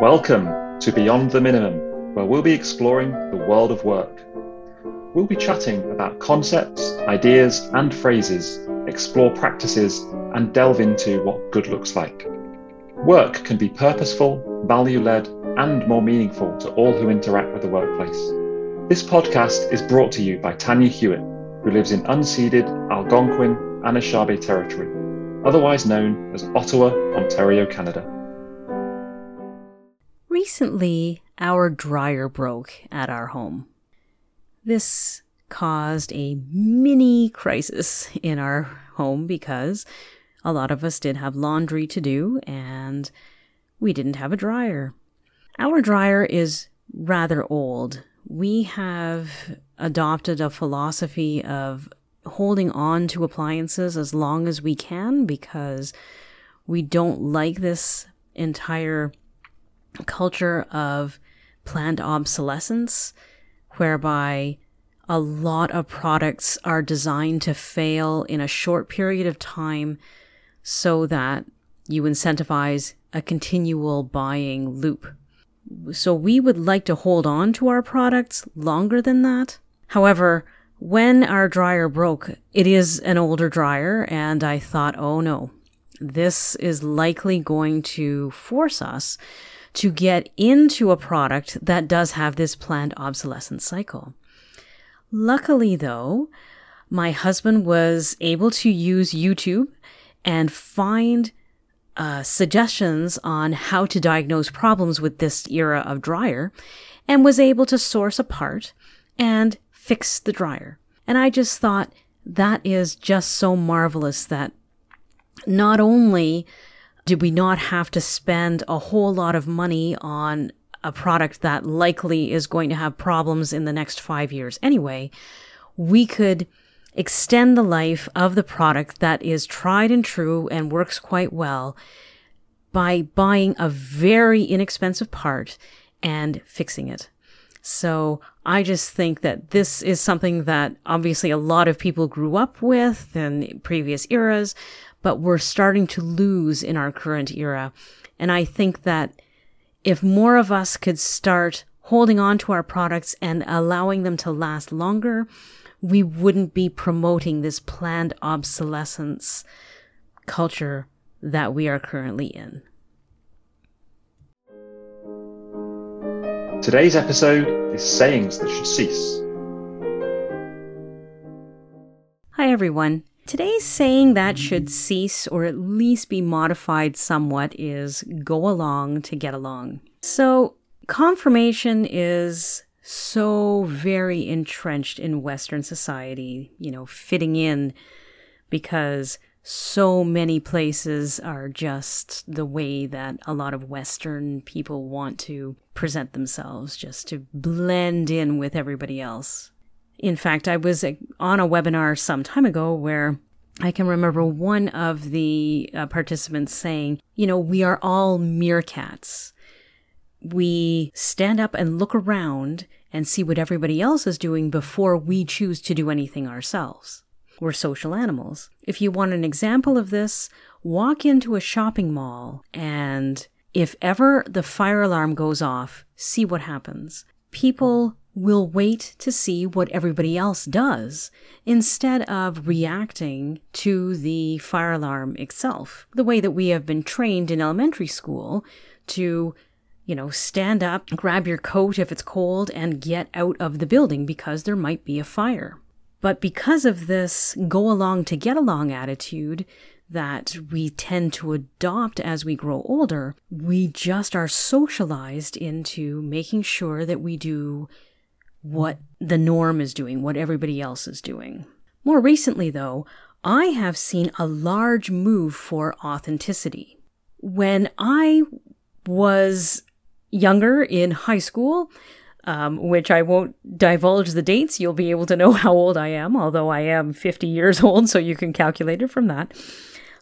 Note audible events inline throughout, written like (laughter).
Welcome to Beyond the Minimum, where we'll be exploring the world of work. We'll be chatting about concepts, ideas, and phrases, explore practices, and delve into what good looks like. Work can be purposeful, value led, and more meaningful to all who interact with the workplace. This podcast is brought to you by Tanya Hewitt, who lives in unceded Algonquin Anishinaabe territory, otherwise known as Ottawa, Ontario, Canada. Recently, our dryer broke at our home. This caused a mini crisis in our home because a lot of us did have laundry to do and we didn't have a dryer. Our dryer is rather old. We have adopted a philosophy of holding on to appliances as long as we can because we don't like this entire culture of planned obsolescence, whereby a lot of products are designed to fail in a short period of time so that you incentivize a continual buying loop. So we would like to hold on to our products longer than that. However, when our dryer broke, it is an older dryer, and I thought, oh no, this is likely going to force us to get into a product that does have this planned obsolescence cycle. Luckily, though, my husband was able to use YouTube and find uh, suggestions on how to diagnose problems with this era of dryer and was able to source a part and fix the dryer. And I just thought that is just so marvelous that not only did we not have to spend a whole lot of money on a product that likely is going to have problems in the next five years anyway, we could extend the life of the product that is tried and true and works quite well by buying a very inexpensive part and fixing it. So I just think that this is something that obviously a lot of people grew up with in previous eras, but we're starting to lose in our current era. And I think that if more of us could start holding on to our products and allowing them to last longer, we wouldn't be promoting this planned obsolescence culture that we are currently in. Today's episode is Sayings That Should Cease. Hi, everyone. Today's saying that should cease or at least be modified somewhat is go along to get along. So, confirmation is so very entrenched in Western society, you know, fitting in because so many places are just the way that a lot of Western people want to present themselves, just to blend in with everybody else. In fact, I was on a webinar some time ago where I can remember one of the uh, participants saying, you know, we are all meerkats. We stand up and look around and see what everybody else is doing before we choose to do anything ourselves. We're social animals. If you want an example of this, walk into a shopping mall and if ever the fire alarm goes off, see what happens. People will wait to see what everybody else does instead of reacting to the fire alarm itself. The way that we have been trained in elementary school to, you know, stand up, grab your coat if it's cold, and get out of the building because there might be a fire. But because of this go along to get along attitude, that we tend to adopt as we grow older, we just are socialized into making sure that we do what the norm is doing, what everybody else is doing. More recently, though, I have seen a large move for authenticity. When I was younger in high school, um, which I won't divulge the dates, you'll be able to know (laughs) how old I am, although I am 50 years (laughs) old, so you can calculate it from that.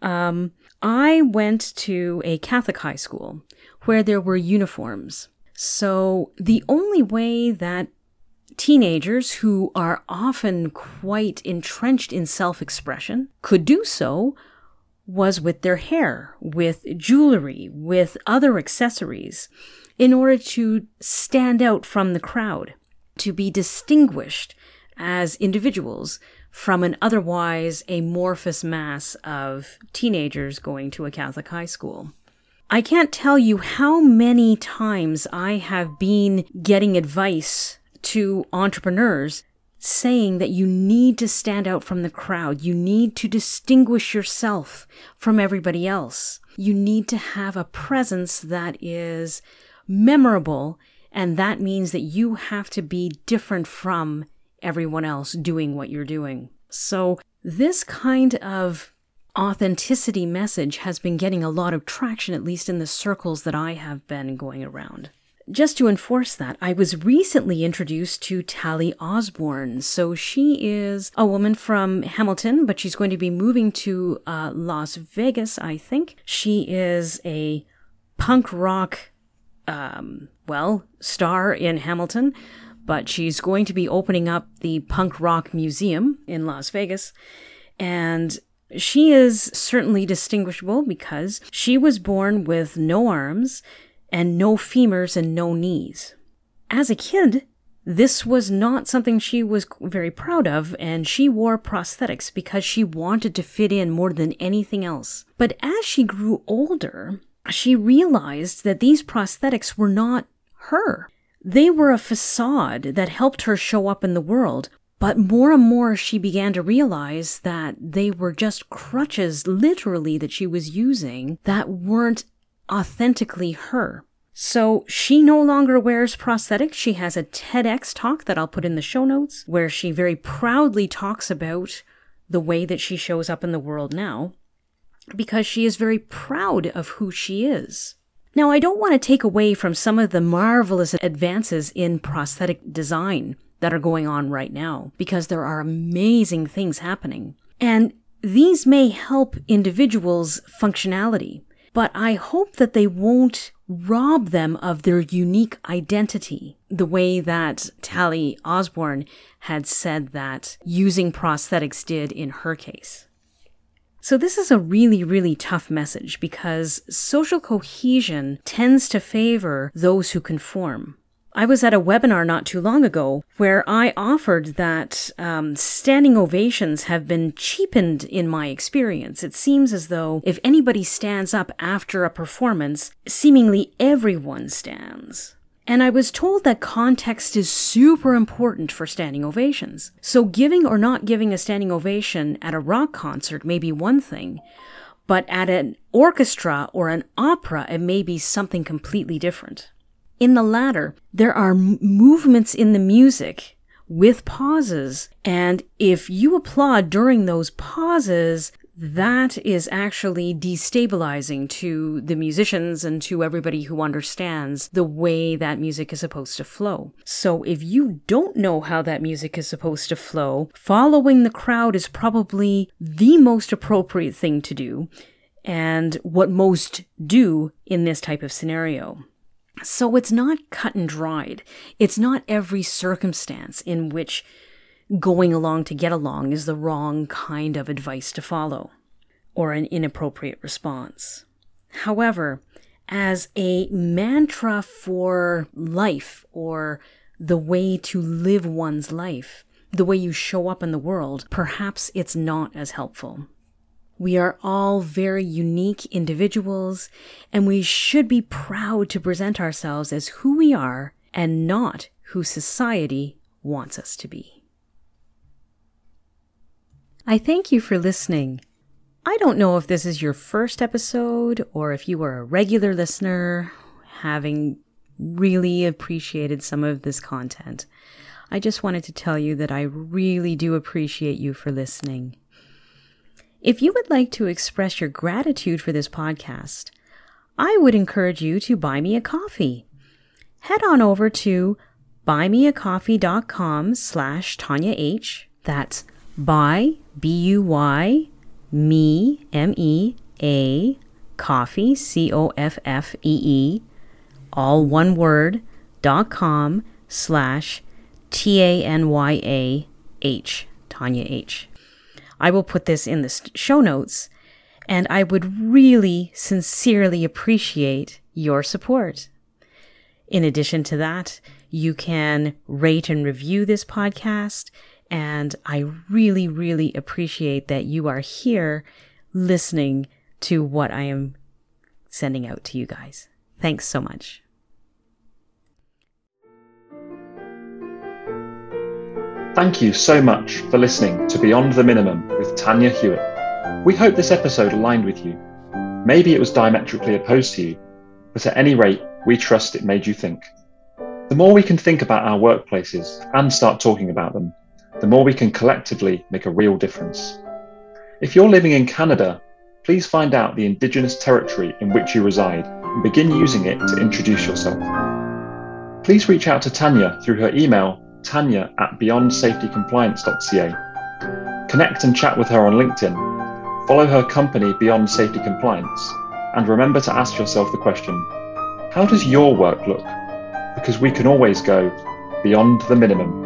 Um, I went to a Catholic high school where there were uniforms. So the only way that Teenagers who are often quite entrenched in self expression could do so was with their hair, with jewelry, with other accessories, in order to stand out from the crowd, to be distinguished as individuals from an otherwise amorphous mass of teenagers going to a Catholic high school. I can't tell you how many times I have been getting advice to entrepreneurs saying that you need to stand out from the crowd. You need to distinguish yourself from everybody else. You need to have a presence that is memorable, and that means that you have to be different from everyone else doing what you're doing. So, this kind of authenticity message has been getting a lot of traction, at least in the circles that I have been going around. Just to enforce that, I was recently introduced to Talli Osborne. So she is a woman from Hamilton, but she's going to be moving to uh, Las Vegas, I think. She is a punk rock, um, well, star in Hamilton, but she's going to be opening up the Punk Rock Museum in Las Vegas. And she is certainly distinguishable because she was born with no arms and no femurs and no knees. As a kid, this was not something she was very proud of, and she wore prosthetics because she wanted to fit in more than anything else. But as she grew older, she realized that these prosthetics were not her. They were a facade that helped her show up in the world, but more and more she began to realize that they were just crutches, literally, that she was using that weren't authentically her. So she no longer wears prosthetics. She has a TEDx talk that I'll put in the show notes where she very proudly talks about the way that she shows up in the world now because she is very proud of who she is. Now, I don't want to take away from some of the marvelous advances in prosthetic design that are going on right now because there are amazing things happening. And these may help individuals' functionality but I hope that they won't rob them of their unique identity, the way that Talli Osborne had said that using prosthetics did in her case. So, this is a really, really tough message because social cohesion tends to favor those who conform. I was at a webinar not too long ago where I offered that um, standing ovations have been cheapened in my experience. It seems as though if anybody stands up after a performance, seemingly everyone stands. And I was told that context is super important for standing ovations. So giving or not giving a standing ovation at a rock concert may be one thing, but at an orchestra or an opera, it may be something completely different. In the latter, there are m- movements in the music with pauses. And if you applaud during those pauses, that is actually destabilizing to the musicians and to everybody who understands the way that music is supposed to flow. So if you don't know how that music is supposed to flow, following the crowd is probably the most appropriate thing to do and what most do in this type of scenario. So it's not cut and dried. It's not every circumstance in which going along to get along is the wrong kind of advice to follow or an inappropriate response. However, as a mantra for life or the way to live one's life, the way you show up in the world, perhaps it's not as helpful. We are all very unique individuals, and we should be proud to present ourselves as who we are and not who society wants us to be. I thank you for listening. I don't know if this is your first episode or if you are a regular listener, having really appreciated some of this content. I just wanted to tell you that I really do appreciate you for listening. If you would like to express your gratitude for this podcast, I would encourage you to buy me a coffee. Head on over to buymeacoffee.com slash Tanya H. That's buy, B-U-Y, me, M-E, A, coffee, C-O-F-F-E-E, all one word, dot com slash T-A-N-Y-A-H, Tanya H. I will put this in the show notes. and I would really sincerely appreciate your support. In addition to that, you can rate and review this podcast, and I really, really appreciate that you are here listening to what I am sending out to you guys. Thanks so much. Thank you so much for listening to Beyond the Minimum with Tanya Hewitt. We hope this episode aligned with you. Maybe it was diametrically opposed to you, but at any rate, we trust it made you think. The more we can think about our workplaces and start talking about them, the more we can collectively make a real difference. If you're living in Canada, please find out the Indigenous territory in which you reside and begin using it to introduce yourself. Please reach out to Tanya through her email tanya at beyondsafetycompliance.ca. Connect and chat with her on LinkedIn. Follow her company Beyond Safety Compliance. And remember to ask yourself the question how does your work look? Because we can always go beyond the minimum